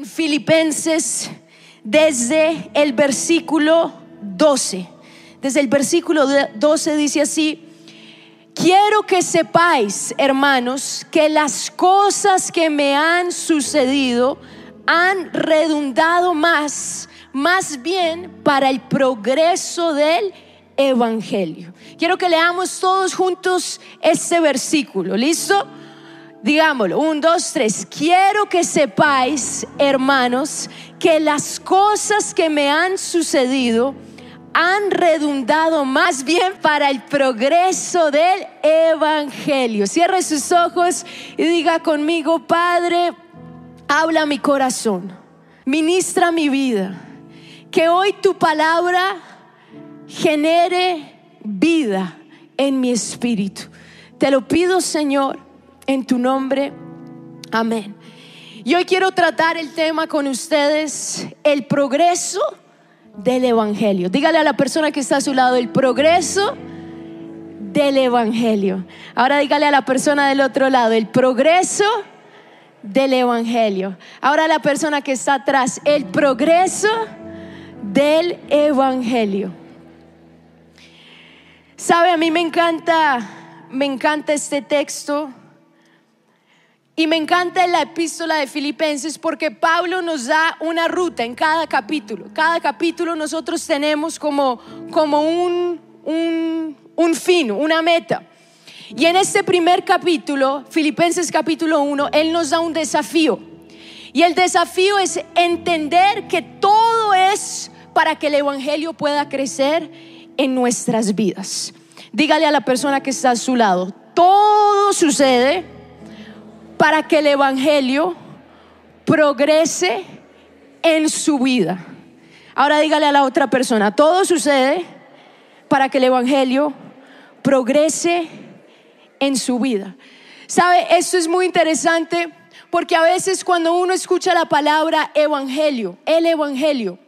en Filipenses desde el versículo 12. Desde el versículo 12 dice así, quiero que sepáis, hermanos, que las cosas que me han sucedido han redundado más, más bien para el progreso del Evangelio. Quiero que leamos todos juntos este versículo, ¿listo? Digámoslo, un, dos, tres. Quiero que sepáis, hermanos, que las cosas que me han sucedido han redundado más bien para el progreso del Evangelio. Cierre sus ojos y diga conmigo, Padre, habla mi corazón, ministra mi vida, que hoy tu palabra genere vida en mi espíritu. Te lo pido, Señor en tu nombre. Amén. Y hoy quiero tratar el tema con ustedes, el progreso del Evangelio. Dígale a la persona que está a su lado, el progreso del Evangelio. Ahora dígale a la persona del otro lado, el progreso del Evangelio. Ahora la persona que está atrás, el progreso del Evangelio. Sabe, a mí me encanta, me encanta este texto y me encanta la epístola de Filipenses porque Pablo nos da una ruta en cada capítulo. Cada capítulo nosotros tenemos como, como un, un, un fin, una meta. Y en este primer capítulo, Filipenses capítulo 1, Él nos da un desafío. Y el desafío es entender que todo es para que el Evangelio pueda crecer en nuestras vidas. Dígale a la persona que está a su lado, todo sucede para que el Evangelio progrese en su vida. Ahora dígale a la otra persona, todo sucede para que el Evangelio progrese en su vida. ¿Sabe? Esto es muy interesante porque a veces cuando uno escucha la palabra Evangelio, el Evangelio,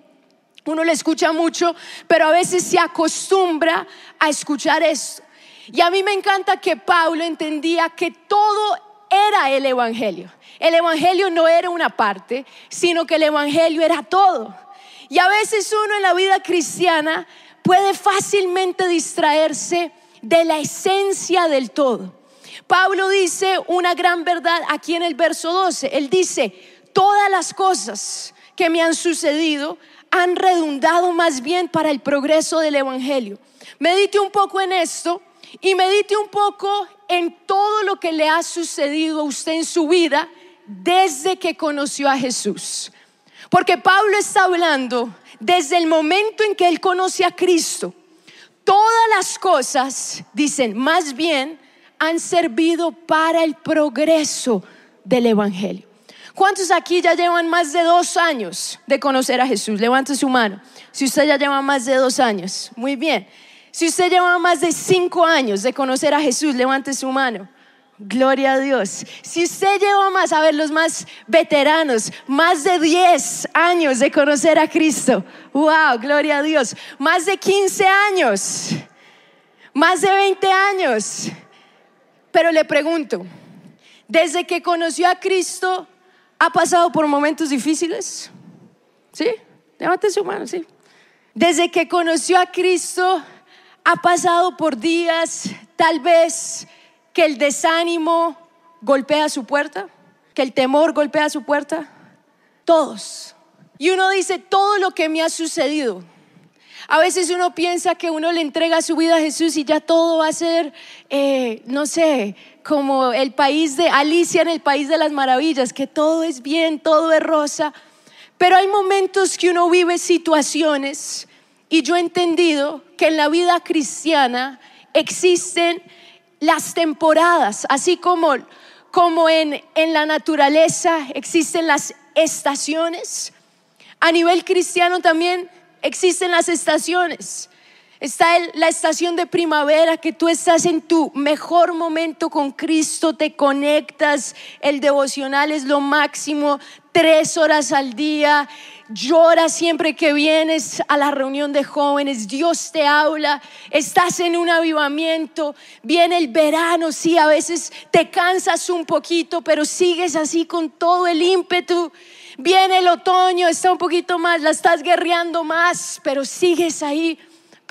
uno le escucha mucho, pero a veces se acostumbra a escuchar esto. Y a mí me encanta que Pablo entendía que todo era el Evangelio. El Evangelio no era una parte, sino que el Evangelio era todo. Y a veces uno en la vida cristiana puede fácilmente distraerse de la esencia del todo. Pablo dice una gran verdad aquí en el verso 12. Él dice, todas las cosas que me han sucedido han redundado más bien para el progreso del Evangelio. Medite un poco en esto y medite un poco en todo lo que le ha sucedido a usted en su vida desde que conoció a Jesús. Porque Pablo está hablando desde el momento en que él conoce a Cristo. Todas las cosas, dicen, más bien han servido para el progreso del Evangelio. ¿Cuántos aquí ya llevan más de dos años de conocer a Jesús? Levante su mano. Si usted ya lleva más de dos años, muy bien. Si usted lleva más de cinco años de conocer a Jesús, levante su mano. Gloria a Dios. Si usted lleva más, a ver, los más veteranos, más de 10 años de conocer a Cristo. Wow, gloria a Dios. Más de 15 años. Más de 20 años. Pero le pregunto, desde que conoció a Cristo, ¿ha pasado por momentos difíciles? ¿Sí? Levante su mano, sí. Desde que conoció a Cristo, ha pasado por días tal vez que el desánimo golpea su puerta, que el temor golpea su puerta. Todos. Y uno dice, todo lo que me ha sucedido. A veces uno piensa que uno le entrega su vida a Jesús y ya todo va a ser, eh, no sé, como el país de Alicia en el país de las maravillas, que todo es bien, todo es rosa. Pero hay momentos que uno vive situaciones y yo he entendido que en la vida cristiana existen las temporadas, así como, como en, en la naturaleza existen las estaciones. A nivel cristiano también existen las estaciones. Está la estación de primavera que tú estás en tu mejor momento con Cristo, te conectas, el devocional es lo máximo, tres horas al día, Llora siempre que vienes a la reunión de jóvenes, Dios te habla, estás en un avivamiento, viene el verano, sí, a veces te cansas un poquito, pero sigues así con todo el ímpetu. Viene el otoño, está un poquito más, la estás guerreando más, pero sigues ahí.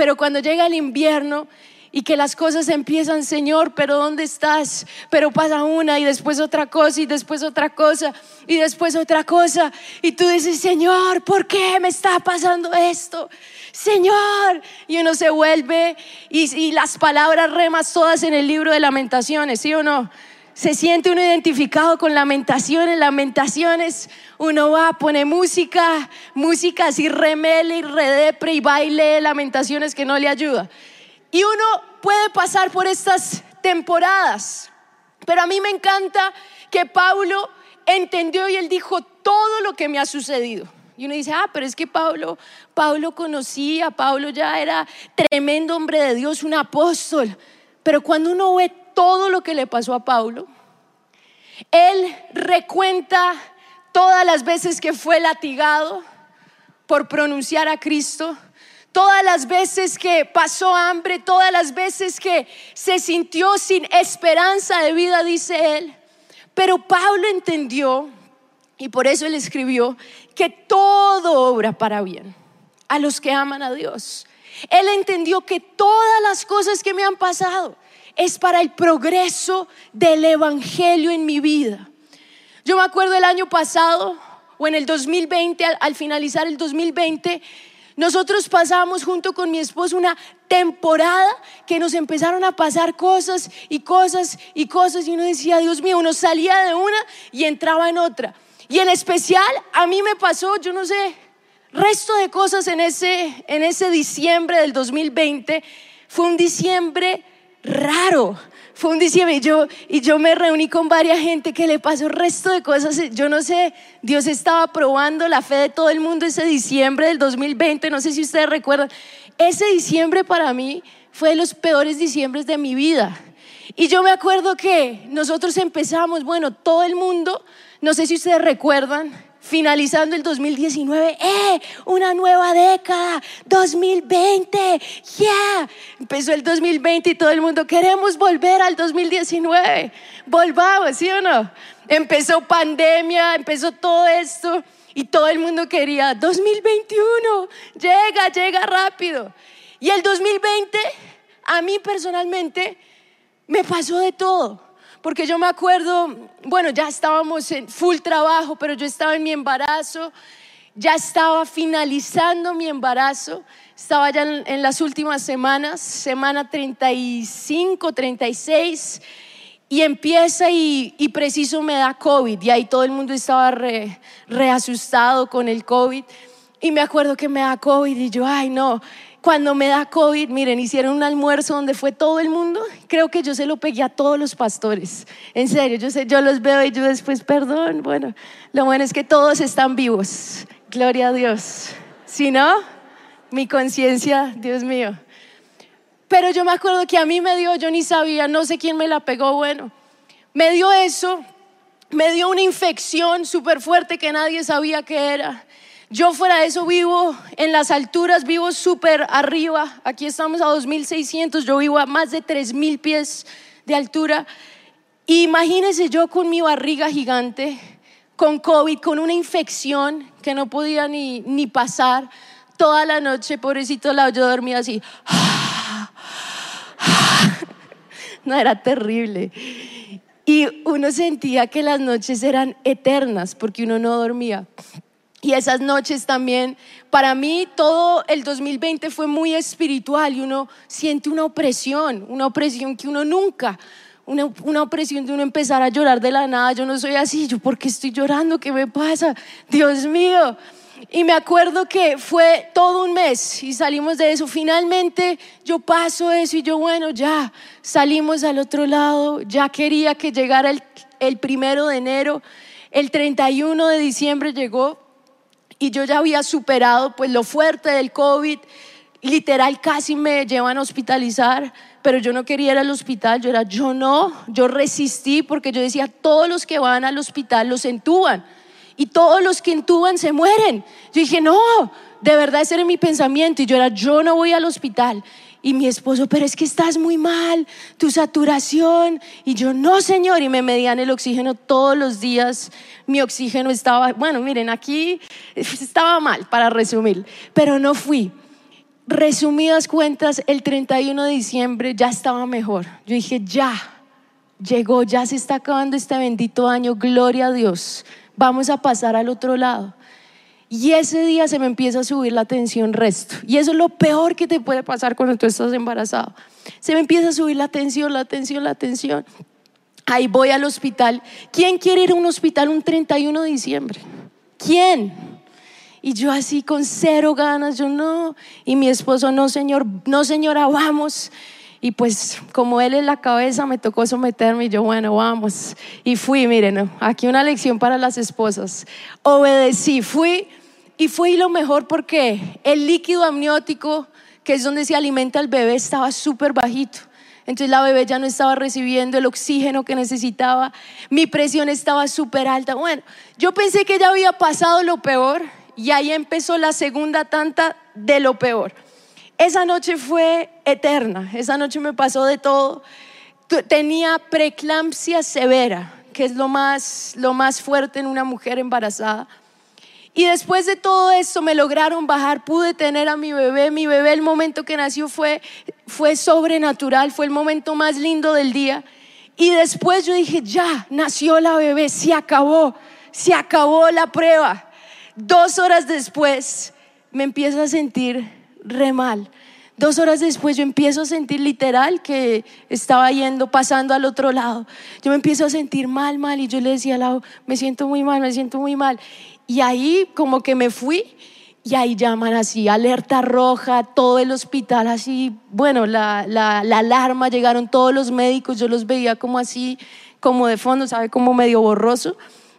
Pero cuando llega el invierno y que las cosas empiezan, Señor, pero ¿dónde estás? Pero pasa una y después otra cosa y después otra cosa y después otra cosa. Y tú dices, Señor, ¿por qué me está pasando esto? Señor. Y uno se vuelve y, las palabras remas todas en el libro de lamentaciones, ¿sí o no? Se siente uno identificado con lamentaciones, lamentaciones. Uno va, pone música, música así remele y redepre y baile lamentaciones que no le ayuda. Y uno puede pasar por estas temporadas, pero a mí me encanta que Pablo entendió y él dijo todo lo que me ha sucedido. Y uno dice, ah, pero es que Pablo, Pablo conocía, Pablo ya era tremendo hombre de Dios, un apóstol. Pero cuando uno ve todo lo que le pasó a Pablo, él recuenta todas las veces que fue latigado por pronunciar a Cristo, todas las veces que pasó hambre, todas las veces que se sintió sin esperanza de vida, dice él. Pero Pablo entendió, y por eso él escribió, que todo obra para bien a los que aman a Dios. Él entendió que todas las cosas que me han pasado es para el progreso del Evangelio en mi vida. Yo me acuerdo el año pasado, o en el 2020, al, al finalizar el 2020, nosotros pasamos junto con mi esposo una temporada que nos empezaron a pasar cosas y cosas y cosas y uno decía, Dios mío, uno salía de una y entraba en otra. Y en especial a mí me pasó, yo no sé, resto de cosas en ese, en ese diciembre del 2020. Fue un diciembre raro. Fue un diciembre y yo, y yo me reuní con varias gente que le pasó el resto de cosas. Yo no sé, Dios estaba probando la fe de todo el mundo ese diciembre del 2020. No sé si ustedes recuerdan. Ese diciembre para mí fue de los peores diciembres de mi vida. Y yo me acuerdo que nosotros empezamos, bueno, todo el mundo, no sé si ustedes recuerdan, finalizando el 2019, ¡eh! Una nueva década, 2020, ¡yeah! Empezó el 2020 y todo el mundo, queremos volver al 2019, volvamos, ¿sí o no? Empezó pandemia, empezó todo esto y todo el mundo quería, 2021, llega, llega rápido. Y el 2020, a mí personalmente, me pasó de todo porque yo me acuerdo, bueno, ya estábamos en full trabajo, pero yo estaba en mi embarazo, ya estaba finalizando mi embarazo, estaba ya en, las últimas semanas, semana 35, 36, y empieza y, preciso me da COVID, y ahí todo el mundo estaba re, asustado con el COVID, y me acuerdo que me da COVID, y yo, ay no, cuando me da COVID, miren, hicieron un almuerzo donde fue todo el mundo. Creo que yo se lo pegué a todos los pastores. En serio, yo, sé, yo los veo y yo después, perdón. Bueno, lo bueno es que todos están vivos. Gloria a Dios. Si no, mi conciencia, Dios mío. Pero yo me acuerdo que a mí me dio, yo ni sabía, no sé quién me la pegó, bueno, me dio eso, me dio una infección súper fuerte que nadie sabía qué era. Yo fuera de eso vivo en las alturas, vivo súper arriba. Aquí estamos a 2.600, yo vivo a más de 3.000 pies de altura. Imagínense yo con mi barriga gigante, con COVID, con una infección que no podía ni, ni pasar. Toda la noche, pobrecito lado, yo dormía así. No, era terrible. Y uno sentía que las noches eran eternas porque uno no dormía. Y esas noches también, para mí todo el 2020 fue muy espiritual y uno siente una opresión, una opresión que uno nunca, una, una, opresión de uno empezar a llorar de la nada. Yo no soy así, yo por qué estoy llorando, ¿qué me pasa? Dios mío. Y me acuerdo que fue todo un mes y salimos de eso. Finalmente yo paso eso y yo, bueno, ya salimos al otro lado, ya quería que llegara el, el primero de enero. El 31 de diciembre llegó y yo ya había superado pues lo fuerte del COVID, literal casi me llevan a hospitalizar, pero yo no quería ir al hospital, yo era, yo no, yo resistí porque yo decía, todos los que van al hospital los entuban y todos los que entuban se mueren. Yo dije, no, de verdad ese era mi pensamiento y yo era, yo no voy al hospital. Y mi esposo, pero es que estás muy mal, tu saturación. Y yo, no, señor. Y me medían el oxígeno todos los días. Mi oxígeno estaba, bueno, miren, aquí estaba mal, para resumir. Pero no fui. Resumidas cuentas, el 31 de diciembre ya estaba mejor. Yo dije, ya, llegó, ya se está acabando este bendito año. Gloria a Dios. Vamos a pasar al otro lado. Y ese día se me empieza a subir la tensión resto. Y eso es lo peor que te puede pasar cuando tú estás embarazado. Se me empieza a subir la tensión, la tensión, la tensión. Ahí voy al hospital. ¿Quién quiere ir a un hospital un 31 de diciembre? ¿Quién? Y yo así con cero ganas, yo no. Y mi esposo, no señor, no señora, vamos. Y pues como él es la cabeza, me tocó someterme y yo, bueno, vamos. Y fui, miren, aquí una lección para las esposas. Obedecí, fui y fue lo mejor porque el líquido amniótico, que es donde se alimenta el bebé, estaba súper bajito. Entonces la bebé ya no estaba recibiendo el oxígeno que necesitaba, mi presión estaba súper alta. Bueno, yo pensé que ya había pasado lo peor y ahí empezó la segunda tanta de lo peor. Esa noche fue eterna, esa noche me pasó de todo. Tenía preeclampsia severa, que es lo más, lo más fuerte en una mujer embarazada. Y después de todo esto me lograron bajar, pude tener a mi bebé. Mi bebé el momento que nació fue, fue sobrenatural, fue el momento más lindo del día. Y después yo dije, ya, nació la bebé, se acabó, se acabó la prueba. Dos horas después me empiezo a sentir re mal. Dos horas después yo empiezo a sentir literal que estaba yendo, pasando al otro lado. Yo me empiezo a sentir mal, mal y yo le decía al lado, me siento muy mal, me siento muy mal. Y ahí como que me fui y ahí llaman así, alerta roja, todo el hospital así, bueno, la, la, la, alarma, llegaron todos los médicos, yo los veía como así, como de fondo, ¿sabe? Como medio borroso.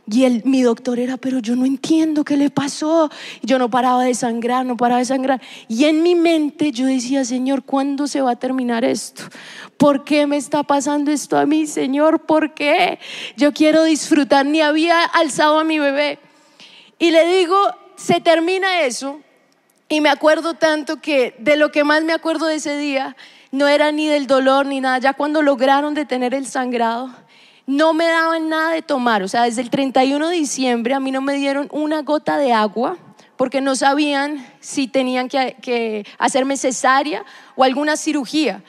Y el, mi doctor era, pero yo no entiendo qué le pasó. Yo no paraba de sangrar, no paraba de sangrar. Y en mi mente yo decía, Señor, ¿cuándo se va a terminar esto? ¿Por qué me está pasando esto a mí, Señor? ¿Por qué? Yo quiero disfrutar. Ni había alzado a mi bebé. Y le digo, se termina eso. Y me acuerdo tanto que de lo que más me acuerdo de ese día no era ni del dolor ni nada. Ya cuando lograron detener el sangrado, no me daban nada de tomar. O sea, desde el 31 de diciembre a mí no me dieron una gota de agua porque no sabían si tenían que, que hacerme cesárea o alguna cirugía.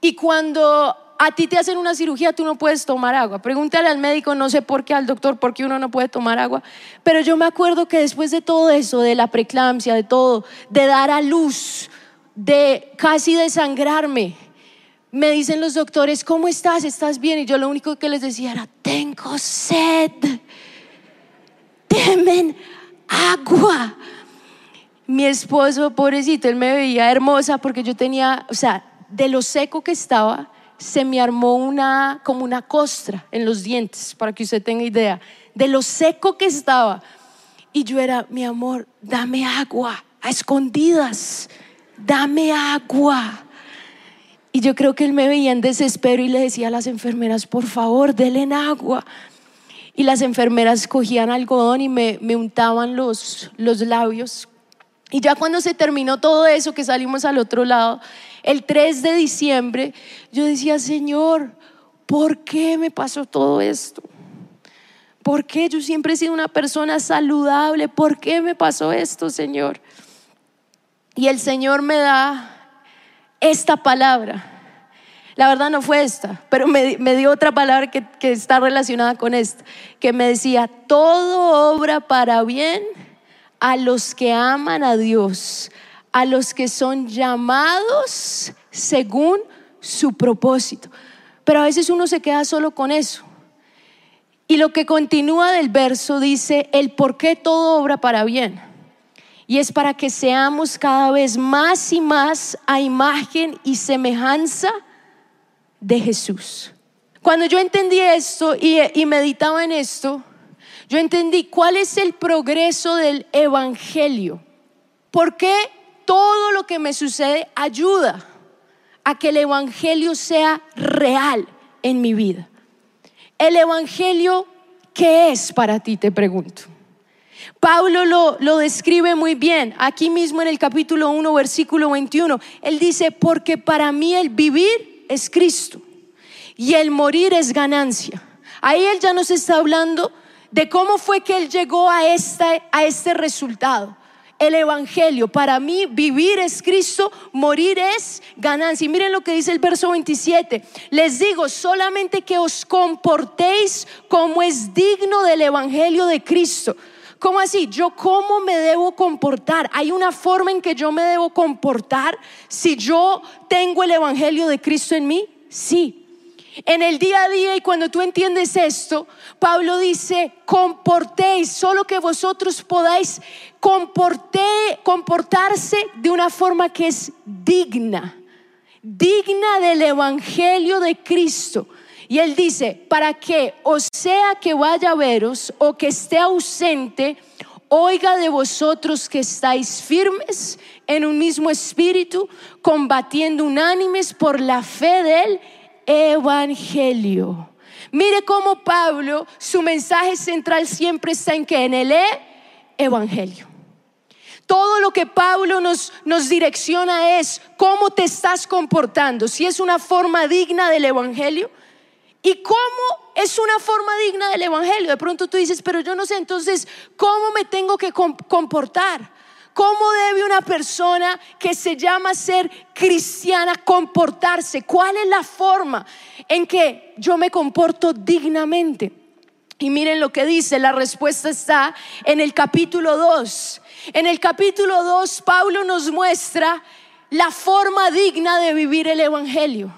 Y cuando a ti te hacen una cirugía, tú no puedes tomar agua. Pregúntale al médico, no sé por qué, al doctor, por qué uno no puede tomar agua. Pero yo me acuerdo que después de todo eso, de la preeclampsia, de todo, de dar a luz, de casi desangrarme, me dicen los doctores, ¿cómo estás? ¿Estás bien? Y yo lo único que les decía era, tengo sed. Temen agua. Mi esposo, pobrecito, él me veía hermosa porque yo tenía, o sea, de lo seco que estaba, se me armó una, como una costra en los dientes, para que usted tenga idea, de lo seco que estaba. Y yo era, mi amor, dame agua, a escondidas, dame agua. Y yo creo que él me veía en desespero y le decía a las enfermeras, por favor, denle agua. Y las enfermeras cogían algodón y me, me untaban los, los labios. Y ya cuando se terminó todo eso, que salimos al otro lado, el 3 de diciembre, yo decía, Señor, ¿por qué me pasó todo esto? ¿Por qué yo siempre he sido una persona saludable? ¿Por qué me pasó esto, Señor? Y el Señor me da esta palabra. La verdad no fue esta, pero me, dio otra palabra que, que está relacionada con esta, que me decía, todo obra para bien a los que aman a Dios, a los que son llamados según su propósito. Pero a veces uno se queda solo con eso. Y lo que continúa del verso dice, el por qué todo obra para bien. Y es para que seamos cada vez más y más a imagen y semejanza de Jesús. Cuando yo entendí esto y, meditaba en esto, yo entendí cuál es el progreso del Evangelio. ¿Por qué todo lo que me sucede ayuda a que el Evangelio sea real en mi vida. El Evangelio, ¿qué es para ti? Te pregunto. Pablo lo, lo, describe muy bien, aquí mismo en el capítulo 1, versículo 21. Él dice, porque para mí el vivir es Cristo y el morir es ganancia. Ahí él ya nos está hablando de cómo fue que él llegó a este, a este resultado. El Evangelio, para mí vivir es Cristo, morir es ganancia. Y miren lo que dice el verso 27. Les digo, solamente que os comportéis como es digno del Evangelio de Cristo. ¿Cómo así? ¿Yo cómo me debo comportar? ¿Hay una forma en que yo me debo comportar si yo tengo el Evangelio de Cristo en mí? Sí. En el día a día y cuando tú entiendes esto, Pablo dice, comportéis, solo que vosotros podáis comportarse de una forma que es digna, digna del Evangelio de Cristo. Y él dice, para que o sea que vaya a veros o que esté ausente, oiga de vosotros que estáis firmes en un mismo espíritu, combatiendo unánimes por la fe de él evangelio. Mire cómo Pablo, su mensaje central siempre está en que en el e evangelio. Todo lo que Pablo nos, nos direcciona es cómo te estás comportando, si es una forma digna del evangelio y cómo es una forma digna del evangelio. De pronto tú dices, pero yo no sé, entonces, ¿cómo me tengo que comportar? ¿Cómo debe una persona que se llama ser cristiana comportarse? ¿Cuál es la forma en que yo me comporto dignamente? Y miren lo que dice, la respuesta está en el capítulo 2. En el capítulo 2, Pablo nos muestra la forma digna de vivir el Evangelio.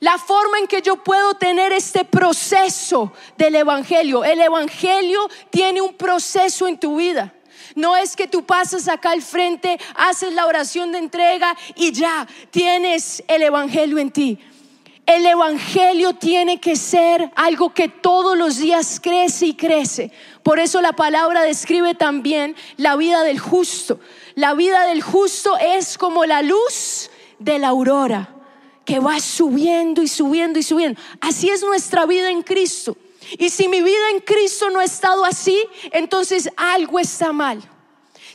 La forma en que yo puedo tener este proceso del Evangelio. El Evangelio tiene un proceso en tu vida. No es que tú pasas acá al frente, haces la oración de entrega y ya tienes el Evangelio en ti. El Evangelio tiene que ser algo que todos los días crece y crece. Por eso la palabra describe también la vida del justo. La vida del justo es como la luz de la aurora, que va subiendo y subiendo y subiendo. Así es nuestra vida en Cristo. Y si mi vida en Cristo no ha estado así, entonces algo está mal.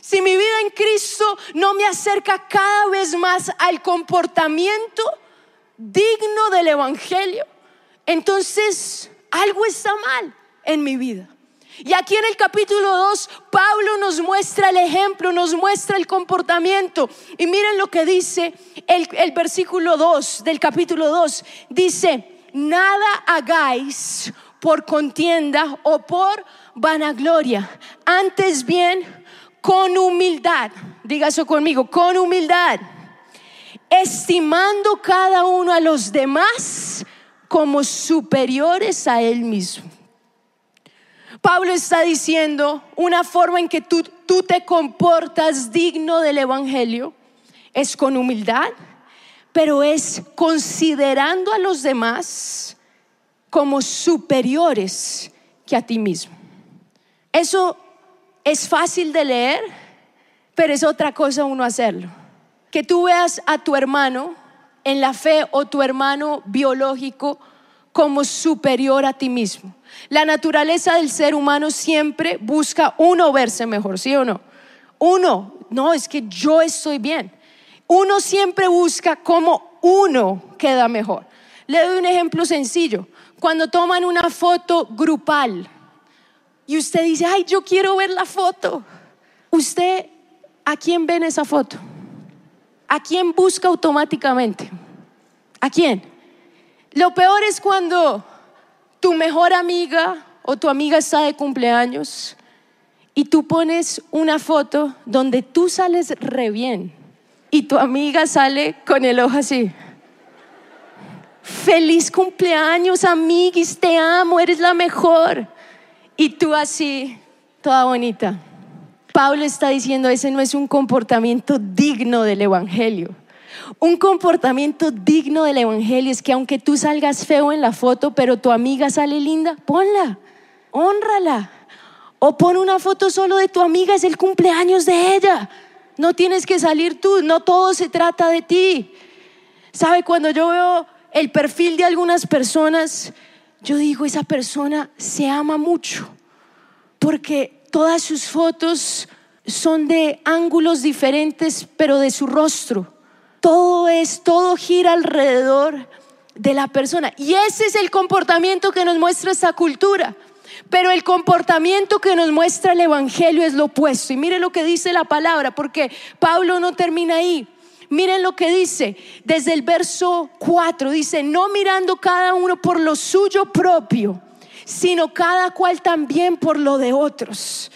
Si mi vida en Cristo no me acerca cada vez más al comportamiento digno del Evangelio, entonces algo está mal en mi vida. Y aquí en el capítulo 2, Pablo nos muestra el ejemplo, nos muestra el comportamiento. Y miren lo que dice el, versículo 2 del capítulo 2. Dice, nada hagáis por contienda o por vanagloria. Antes bien, con humildad, diga eso conmigo, con humildad, estimando cada uno a los demás como superiores a él mismo. Pablo está diciendo una forma en que tú, tú te comportas digno del Evangelio es con humildad, pero es considerando a los demás como superiores que a ti mismo. Eso es fácil de leer, pero es otra cosa uno hacerlo. Que tú veas a tu hermano en la fe o tu hermano biológico como superior a ti mismo. La naturaleza del ser humano siempre busca uno verse mejor, ¿sí o no? Uno, no, es que yo estoy bien. Uno siempre busca cómo uno queda mejor. Le doy un ejemplo sencillo cuando toman una foto grupal y usted dice, ay, yo quiero ver la foto. ¿Usted a quién ve en esa foto? ¿A quién busca automáticamente? ¿A quién? Lo peor es cuando tu mejor amiga o tu amiga está de cumpleaños y tú pones una foto donde tú sales re bien y tu amiga sale con el ojo así feliz cumpleaños, amiguis, te amo, eres la mejor. Y tú así, toda bonita. Pablo está diciendo, ese no es un comportamiento digno del Evangelio. Un comportamiento digno del Evangelio es que aunque tú salgas feo en la foto, pero tu amiga sale linda, ponla, honrala. O pon una foto solo de tu amiga, es el cumpleaños de ella. No tienes que salir tú, no todo se trata de ti. ¿Sabe? Cuando yo veo el perfil de algunas personas, yo digo, esa persona se ama mucho, porque todas sus fotos son de ángulos diferentes, pero de su rostro. Todo es, todo gira alrededor de la persona. Y ese es el comportamiento que nos muestra esta cultura. Pero el comportamiento que nos muestra el Evangelio es lo opuesto. Y mire lo que dice la palabra, porque Pablo no termina ahí. Miren lo que dice desde el verso 4. Dice, no mirando cada uno por lo suyo propio, sino cada cual también por lo de otros.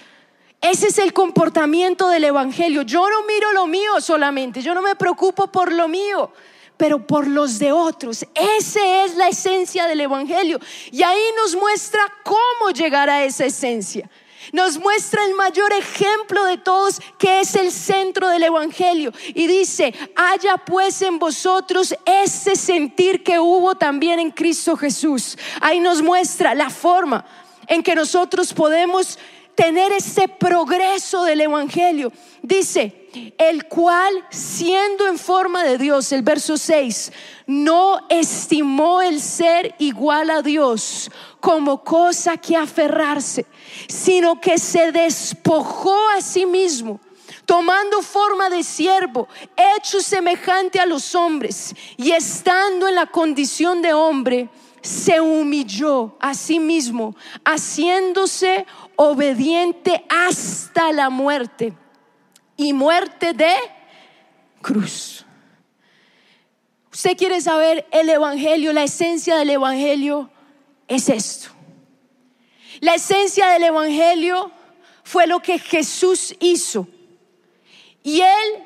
Ese es el comportamiento del Evangelio. Yo no miro lo mío solamente, yo no me preocupo por lo mío, pero por los de otros. Esa es la esencia del Evangelio. Y ahí nos muestra cómo llegar a esa esencia. Nos muestra el mayor ejemplo de todos, que es el centro del Evangelio. Y dice, haya pues en vosotros ese sentir que hubo también en Cristo Jesús. Ahí nos muestra la forma en que nosotros podemos tener ese progreso del Evangelio. Dice, el cual siendo en forma de Dios, el verso 6, no estimó el ser igual a Dios como cosa que aferrarse, sino que se despojó a sí mismo tomando forma de siervo, hecho semejante a los hombres, y estando en la condición de hombre, se humilló a sí mismo, haciéndose obediente hasta la muerte y muerte de cruz. Usted quiere saber el Evangelio, la esencia del Evangelio es esto. La esencia del Evangelio fue lo que Jesús hizo. Y él,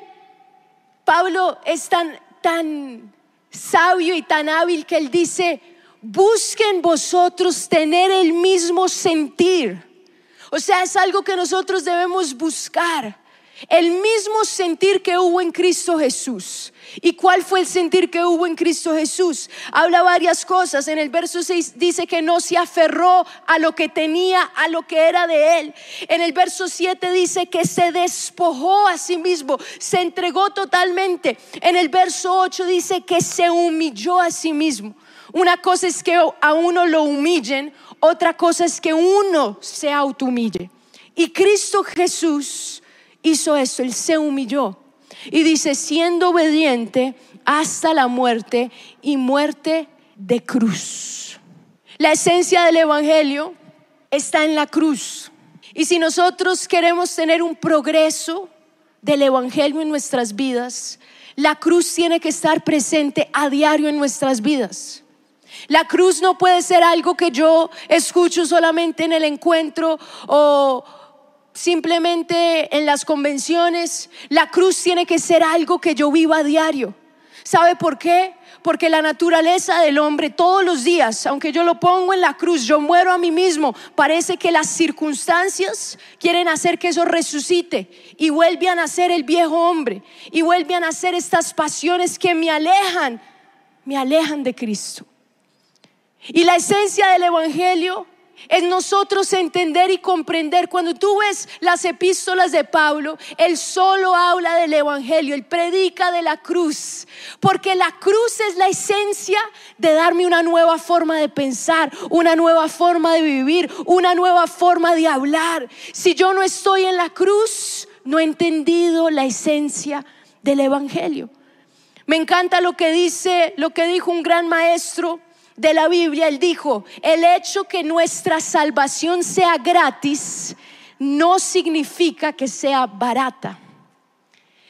Pablo, es tan, tan sabio y tan hábil que él dice, busquen vosotros tener el mismo sentir. O sea, es algo que nosotros debemos buscar. El mismo sentir que hubo en Cristo Jesús. ¿Y cuál fue el sentir que hubo en Cristo Jesús? Habla varias cosas. En el verso 6 dice que no se aferró a lo que tenía, a lo que era de él. En el verso 7 dice que se despojó a sí mismo, se entregó totalmente. En el verso 8 dice que se humilló a sí mismo. Una cosa es que a uno lo humillen, otra cosa es que uno se auto-humille. Y Cristo Jesús hizo eso, Él se humilló. Y dice, siendo obediente hasta la muerte y muerte de cruz. La esencia del Evangelio está en la cruz. Y si nosotros queremos tener un progreso del Evangelio en nuestras vidas, la cruz tiene que estar presente a diario en nuestras vidas. La cruz no puede ser algo que yo escucho solamente en el encuentro o simplemente en las convenciones. La cruz tiene que ser algo que yo viva a diario. ¿Sabe por qué? Porque la naturaleza del hombre todos los días, aunque yo lo pongo en la cruz, yo muero a mí mismo, parece que las circunstancias quieren hacer que eso resucite y vuelve a nacer el viejo hombre y vuelve a nacer estas pasiones que me alejan, me alejan de Cristo. Y la esencia del Evangelio es nosotros entender y comprender. Cuando tú ves las epístolas de Pablo, él solo habla del Evangelio, él predica de la cruz, porque la cruz es la esencia de darme una nueva forma de pensar, una nueva forma de vivir, una nueva forma de hablar. Si yo no estoy en la cruz, no he entendido la esencia del Evangelio. Me encanta lo que dice, lo que dijo un gran maestro de la Biblia, él dijo, el hecho que nuestra salvación sea gratis no significa que sea barata.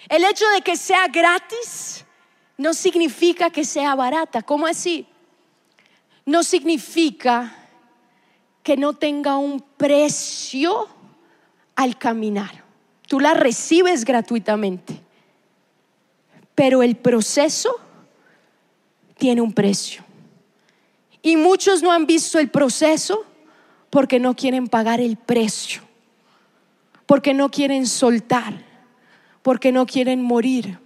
El hecho de que sea gratis no significa que sea barata. ¿Cómo así? No significa que no tenga un precio al caminar. Tú la recibes gratuitamente, pero el proceso tiene un precio. Y muchos no han visto el proceso porque no quieren pagar el precio, porque no quieren soltar, porque no quieren morir.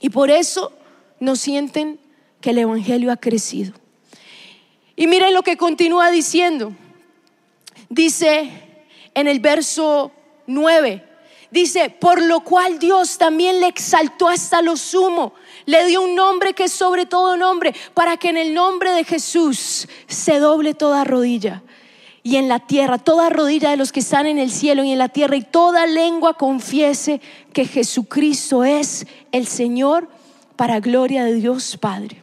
Y por eso no sienten que el Evangelio ha crecido. Y miren lo que continúa diciendo. Dice en el verso 9, dice, por lo cual Dios también le exaltó hasta lo sumo le dio un nombre que es sobre todo nombre, para que en el nombre de Jesús se doble toda rodilla. y en la tierra, toda rodilla de los que están en el cielo y en la tierra y toda lengua confiese que Jesucristo es el Señor para gloria de Dios Padre.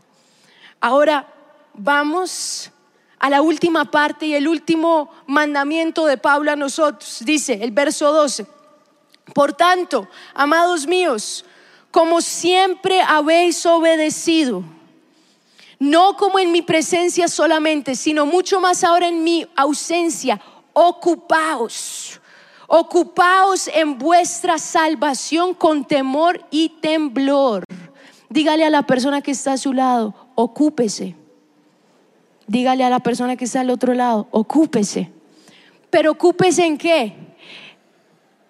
Ahora vamos a la última parte y el último mandamiento de Pablo a nosotros. Dice el verso 12. Por tanto, amados míos, como siempre habéis obedecido, no como en mi presencia solamente, sino mucho más ahora en mi ausencia, ocupaos, ocupaos en vuestra salvación con temor y temblor. Dígale a la persona que está a su lado, ocúpese. Dígale a la persona que está al otro lado, ocúpese. Pero ocúpese en qué?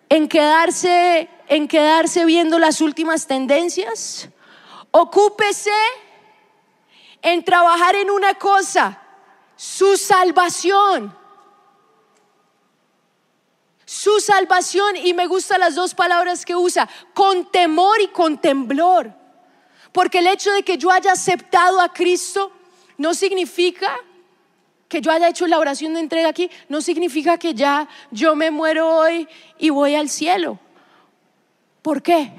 En quedarse, en quedarse viendo las últimas tendencias. Ocúpese en trabajar en una cosa, su salvación. Su salvación, y me gustan las dos palabras que usa, con temor y con temblor. Porque el hecho de que yo haya aceptado a Cristo no significa que yo haya hecho la oración de entrega aquí, no significa que ya yo me muero hoy y voy al cielo. ¿Por qué?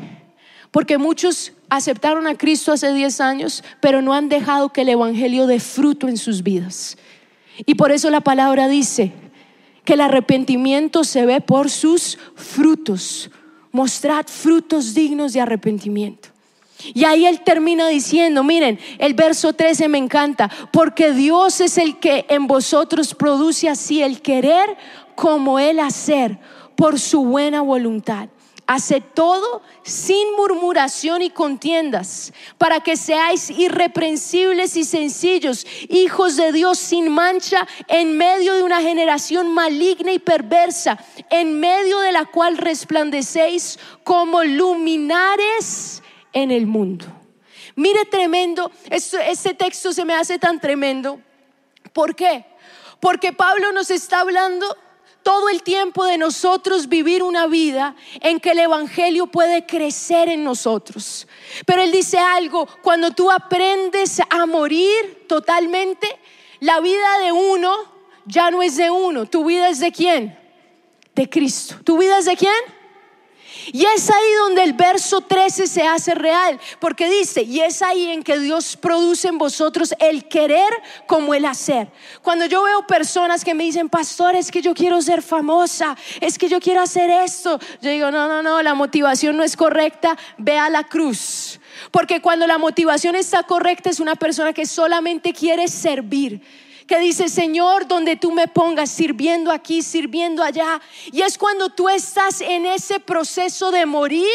Porque muchos aceptaron a Cristo hace 10 años, pero no han dejado que el Evangelio dé fruto en sus vidas. Y por eso la palabra dice que el arrepentimiento se ve por sus frutos. Mostrad frutos dignos de arrepentimiento. Y ahí él termina diciendo, miren, el verso 13 me encanta, porque Dios es el que en vosotros produce así el querer como el hacer por su buena voluntad. Hace todo sin murmuración y contiendas, para que seáis irreprensibles y sencillos, hijos de Dios sin mancha, en medio de una generación maligna y perversa, en medio de la cual resplandecéis como luminares en el mundo. Mire tremendo, este, texto se me hace tan tremendo. ¿Por qué? Porque Pablo nos está hablando todo el tiempo de nosotros vivir una vida en que el Evangelio puede crecer en nosotros. Pero él dice algo, cuando tú aprendes a morir totalmente, la vida de uno ya no es de uno, tu vida es de quién? De Cristo. ¿Tu vida es de quién? Y es ahí donde el verso 13 se hace real, porque dice, y es ahí en que Dios produce en vosotros el querer como el hacer. Cuando yo veo personas que me dicen, pastor, es que yo quiero ser famosa, es que yo quiero hacer esto, yo digo, no, no, no, la motivación no es correcta, ve a la cruz. Porque cuando la motivación está correcta es una persona que solamente quiere servir que dice, Señor, donde tú me pongas, sirviendo aquí, sirviendo allá. Y es cuando tú estás en ese proceso de morir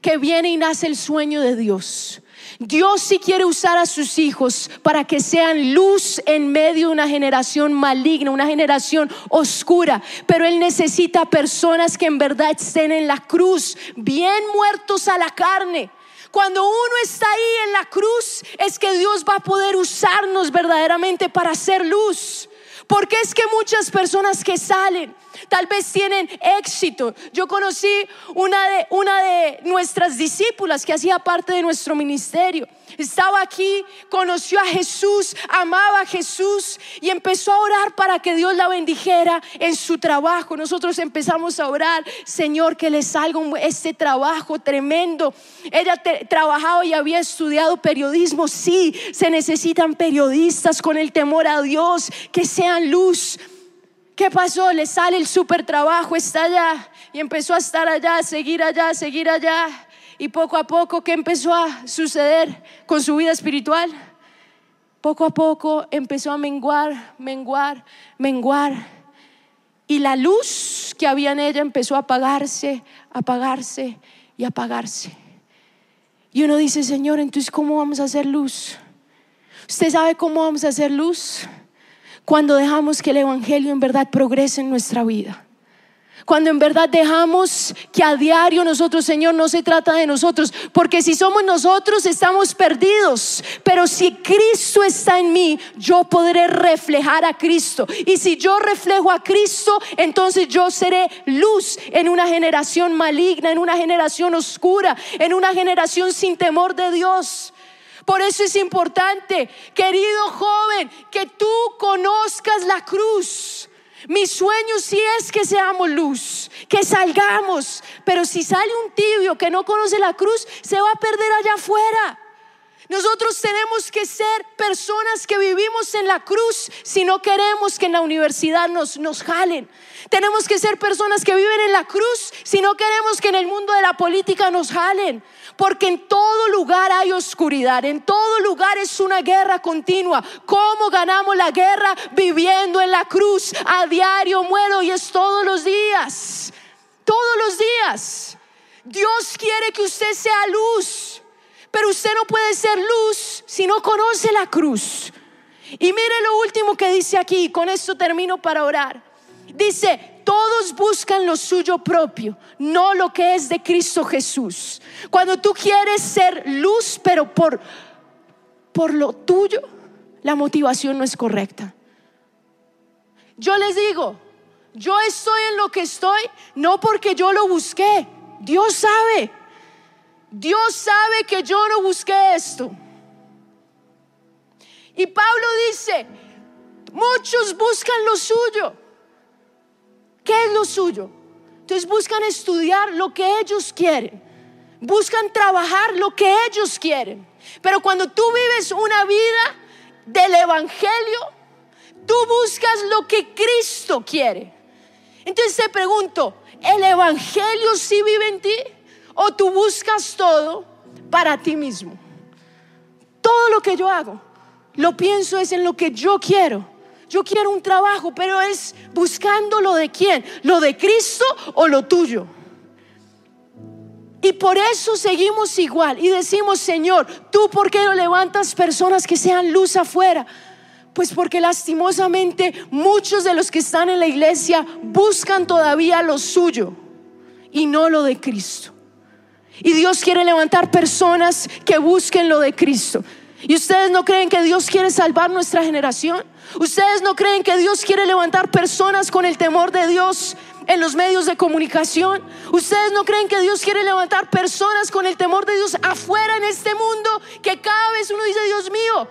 que viene y nace el sueño de Dios. Dios sí quiere usar a sus hijos para que sean luz en medio de una generación maligna, una generación oscura, pero Él necesita personas que en verdad estén en la cruz, bien muertos a la carne, cuando uno está ahí en la cruz es que Dios va a poder usarnos verdaderamente para hacer luz. Porque es que muchas personas que salen tal vez tienen éxito. Yo conocí una de, una de nuestras discípulas que hacía parte de nuestro ministerio. Estaba aquí, conoció a Jesús, amaba a Jesús y empezó a orar para que Dios la bendijera en su trabajo. Nosotros empezamos a orar, Señor, que le salga este trabajo tremendo. Ella trabajaba y había estudiado periodismo. Sí, se necesitan periodistas con el temor a Dios, que sean luz ¿Qué pasó? Le sale el super trabajo, está allá y empezó a estar allá, a seguir allá, a seguir allá. Y poco a poco, ¿qué empezó a suceder con su vida espiritual? Poco a poco empezó a menguar, menguar, menguar. Y la luz que había en ella empezó a apagarse, apagarse y apagarse. Y uno dice, Señor, entonces, ¿cómo vamos a hacer luz? ¿Usted sabe cómo vamos a hacer luz? Cuando dejamos que el Evangelio en verdad progrese en nuestra vida. Cuando en verdad dejamos que a diario nosotros, Señor, no se trata de nosotros, porque si somos nosotros estamos perdidos, pero si Cristo está en mí, yo podré reflejar a Cristo. Y si yo reflejo a Cristo, entonces yo seré luz en una generación maligna, en una generación oscura, en una generación sin temor de Dios. Por eso es importante, querido joven, que tú conozcas la cruz. Mi sueño sí es que seamos luz, que salgamos, pero si sale un tibio que no conoce la cruz, se va a perder allá afuera. Nosotros tenemos que ser personas que vivimos en la cruz si no queremos que en la universidad nos, nos jalen. Tenemos que ser personas que viven en la cruz si no queremos que en el mundo de la política nos jalen. Porque en todo lugar hay oscuridad, en todo lugar es una guerra continua. ¿Cómo ganamos la guerra? Viviendo en la cruz. A diario muero y es todos los días. Todos los días. Dios quiere que usted sea luz. Pero usted no puede ser luz si no conoce la cruz. Y mire lo último que dice aquí, con esto termino para orar. Dice, todos buscan lo suyo propio, no lo que es de Cristo Jesús. Cuando tú quieres ser luz, pero por, por lo tuyo, la motivación no es correcta. Yo les digo, yo estoy en lo que estoy no porque yo lo busqué, Dios sabe. Dios sabe que yo no busqué esto. Y Pablo dice, muchos buscan lo suyo. ¿Qué es lo suyo? Entonces buscan estudiar lo que ellos quieren. Buscan trabajar lo que ellos quieren. Pero cuando tú vives una vida del Evangelio, tú buscas lo que Cristo quiere. Entonces te pregunto, ¿el Evangelio sí vive en ti? O tú buscas todo para ti mismo. Todo lo que yo hago, lo pienso es en lo que yo quiero. Yo quiero un trabajo, pero es buscando lo de quién, lo de Cristo o lo tuyo. Y por eso seguimos igual y decimos, Señor, ¿tú por qué no levantas personas que sean luz afuera? Pues porque lastimosamente muchos de los que están en la iglesia buscan todavía lo suyo y no lo de Cristo. Y Dios quiere levantar personas que busquen lo de Cristo. ¿Y ustedes no creen que Dios quiere salvar nuestra generación? ¿Ustedes no creen que Dios quiere levantar personas con el temor de Dios en los medios de comunicación? ¿Ustedes no creen que Dios quiere levantar personas con el temor de Dios afuera en este mundo? Que cada vez uno dice, Dios mío,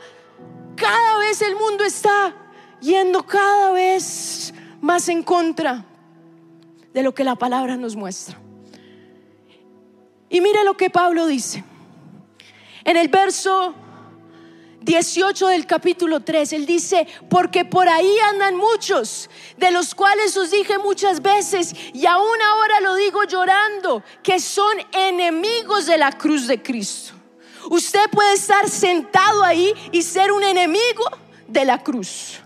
cada vez el mundo está yendo cada vez más en contra de lo que la palabra nos muestra. Y mire lo que Pablo dice. En el verso 18 del capítulo 3, él dice, porque por ahí andan muchos, de los cuales os dije muchas veces, y aún ahora lo digo llorando, que son enemigos de la cruz de Cristo. Usted puede estar sentado ahí y ser un enemigo de la cruz.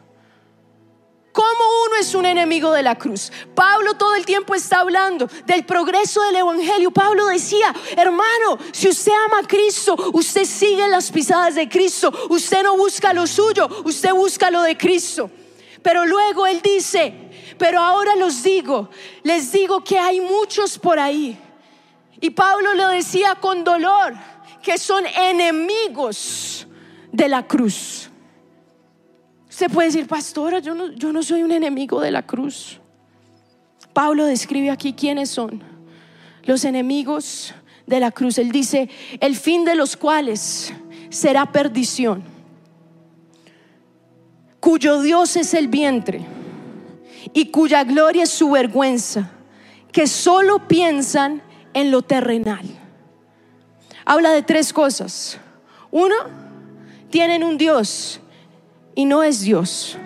¿Cómo uno es un enemigo de la cruz? Pablo todo el tiempo está hablando del progreso del Evangelio. Pablo decía, hermano, si usted ama a Cristo, usted sigue las pisadas de Cristo. Usted no busca lo suyo, usted busca lo de Cristo. Pero luego él dice, pero ahora los digo, les digo que hay muchos por ahí. Y Pablo lo decía con dolor, que son enemigos de la cruz. Usted puede decir, pastora, yo no, yo no soy un enemigo de la cruz. Pablo describe aquí quiénes son los enemigos de la cruz. Él dice, el fin de los cuales será perdición, cuyo Dios es el vientre y cuya gloria es su vergüenza, que solo piensan en lo terrenal. Habla de tres cosas. Uno, tienen un Dios y no es Dios.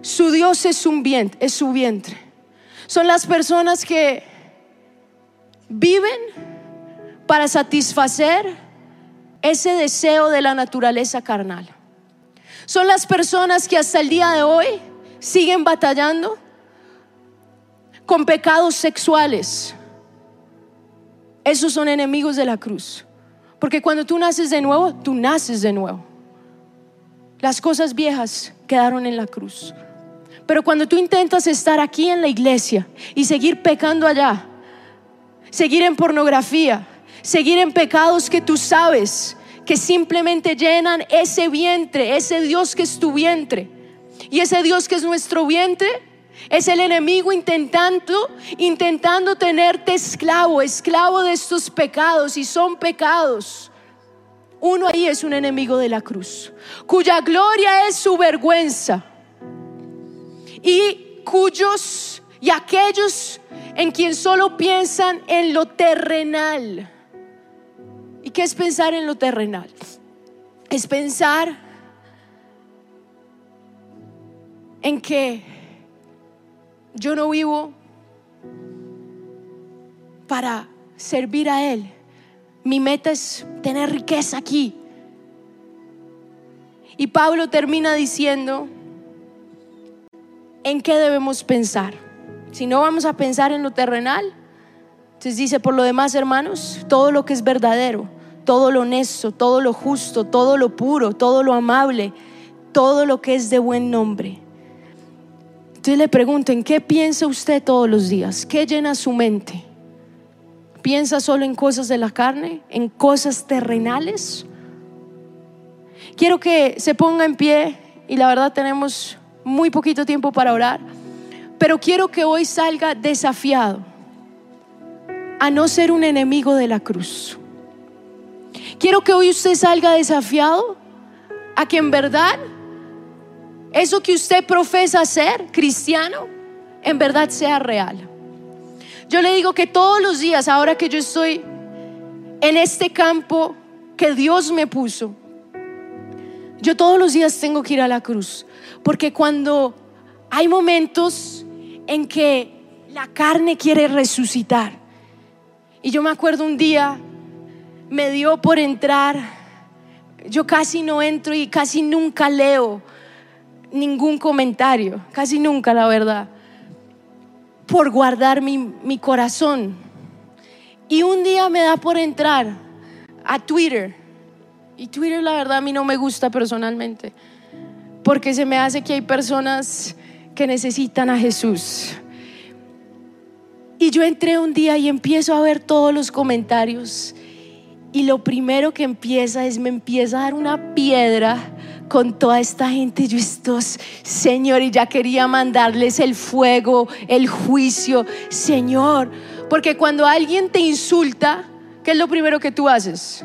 Su Dios es, un vientre, es su vientre. Son las personas que viven para satisfacer ese deseo de la naturaleza carnal. Son las personas que hasta el día de hoy siguen batallando con pecados sexuales. Esos son enemigos de la cruz. Porque cuando tú naces de nuevo, tú naces de nuevo. Las cosas viejas quedaron en la cruz. Pero cuando tú intentas estar aquí en la iglesia y seguir pecando allá, seguir en pornografía, seguir en pecados que tú sabes que simplemente llenan ese vientre, ese Dios que es tu vientre, y ese Dios que es nuestro vientre, es el enemigo intentando, intentando tenerte esclavo, esclavo de estos pecados, y son pecados uno ahí es un enemigo de la cruz, cuya gloria es su vergüenza. Y cuyos y aquellos en quien solo piensan en lo terrenal. ¿Y qué es pensar en lo terrenal? Es pensar en que yo no vivo para servir a Él. Mi meta es tener riqueza aquí. Y Pablo termina diciendo, ¿en qué debemos pensar? Si no vamos a pensar en lo terrenal, entonces dice, por lo demás, hermanos, todo lo que es verdadero, todo lo honesto, todo lo justo, todo lo puro, todo lo amable, todo lo que es de buen nombre. Entonces le pregunto, ¿en qué piensa usted todos los días? ¿Qué llena su mente? ¿Piensa solo en cosas de la carne? ¿En cosas terrenales? Quiero que se ponga en pie y la verdad tenemos muy poquito tiempo para orar, pero quiero que hoy salga desafiado a no ser un enemigo de la cruz. Quiero que hoy usted salga desafiado a que en verdad eso que usted profesa ser cristiano, en verdad sea real. Yo le digo que todos los días, ahora que yo estoy en este campo que Dios me puso, yo todos los días tengo que ir a la cruz. Porque cuando hay momentos en que la carne quiere resucitar, y yo me acuerdo un día, me dio por entrar, yo casi no entro y casi nunca leo ningún comentario, casi nunca la verdad, por guardar mi, mi corazón. Y un día me da por entrar a Twitter, y Twitter la verdad a mí no me gusta personalmente, porque se me hace que hay personas que necesitan a Jesús. Y yo entré un día y empiezo a ver todos los comentarios. Y lo primero que empieza es, me empieza a dar una piedra con toda esta gente. Yo estos, Señor, y ya quería mandarles el fuego, el juicio. Señor, porque cuando alguien te insulta, ¿qué es lo primero que tú haces?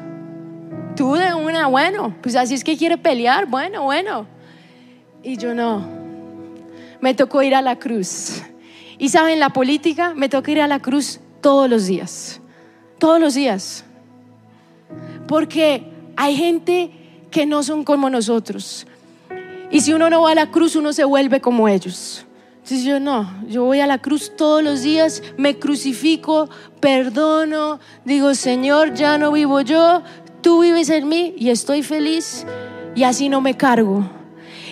Tú de una, bueno, pues así es que quiere pelear, bueno, bueno. Y yo no. Me tocó ir a la cruz. Y saben, la política me toca ir a la cruz todos los días. Todos los días. Porque hay gente que no son como nosotros. Y si uno no va a la cruz, uno se vuelve como ellos. Entonces yo no, yo voy a la cruz todos los días, me crucifico, perdono, digo, Señor, ya no vivo yo, tú vives en mí y estoy feliz y así no me cargo.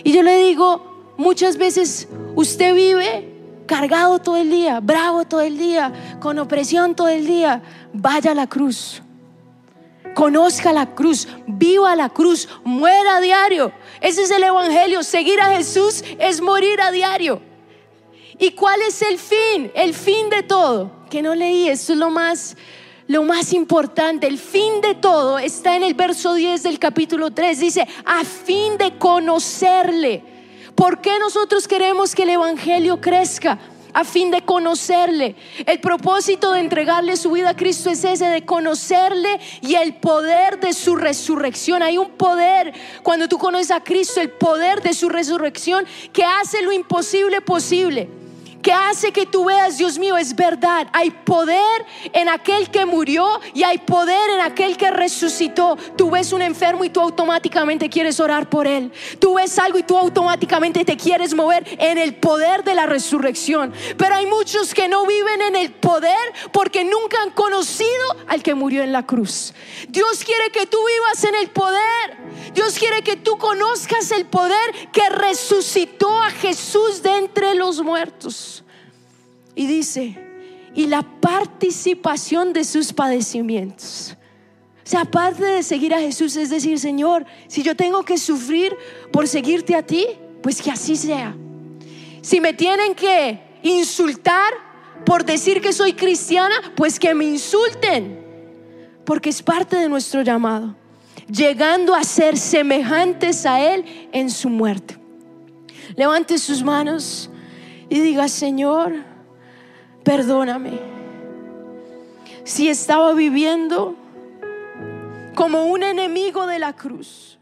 Y yo le digo, muchas veces usted vive cargado todo el día, bravo todo el día, con opresión todo el día, vaya a la cruz. Conozca la cruz, viva la cruz, muera a diario. Ese es el Evangelio. Seguir a Jesús es morir a diario. ¿Y cuál es el fin? El fin de todo. Que no leí, esto es lo más, lo más importante. El fin de todo está en el verso 10 del capítulo 3. Dice, a fin de conocerle. ¿Por qué nosotros queremos que el Evangelio crezca? A fin de conocerle. El propósito de entregarle su vida a Cristo es ese, de conocerle y el poder de su resurrección. Hay un poder cuando tú conoces a Cristo, el poder de su resurrección que hace lo imposible posible que hace que tú veas, Dios mío, es verdad. Hay poder en aquel que murió y hay poder en aquel que resucitó. Tú ves un enfermo y tú automáticamente quieres orar por él. Tú ves algo y tú automáticamente te quieres mover en el poder de la resurrección. Pero hay muchos que no viven en el poder porque nunca han conocido al que murió en la cruz. Dios quiere que tú vivas en el poder. Dios quiere que tú conozcas el poder que resucitó a Jesús de entre los muertos. Y dice, y la participación de sus padecimientos. O sea, aparte de seguir a Jesús, es decir, Señor, si yo tengo que sufrir por seguirte a ti, pues que así sea. Si me tienen que insultar por decir que soy cristiana, pues que me insulten, porque es parte de nuestro llamado, llegando a ser semejantes a Él en su muerte. Levante sus manos y diga, Señor, perdóname. Si estaba viviendo como un enemigo de la cruz,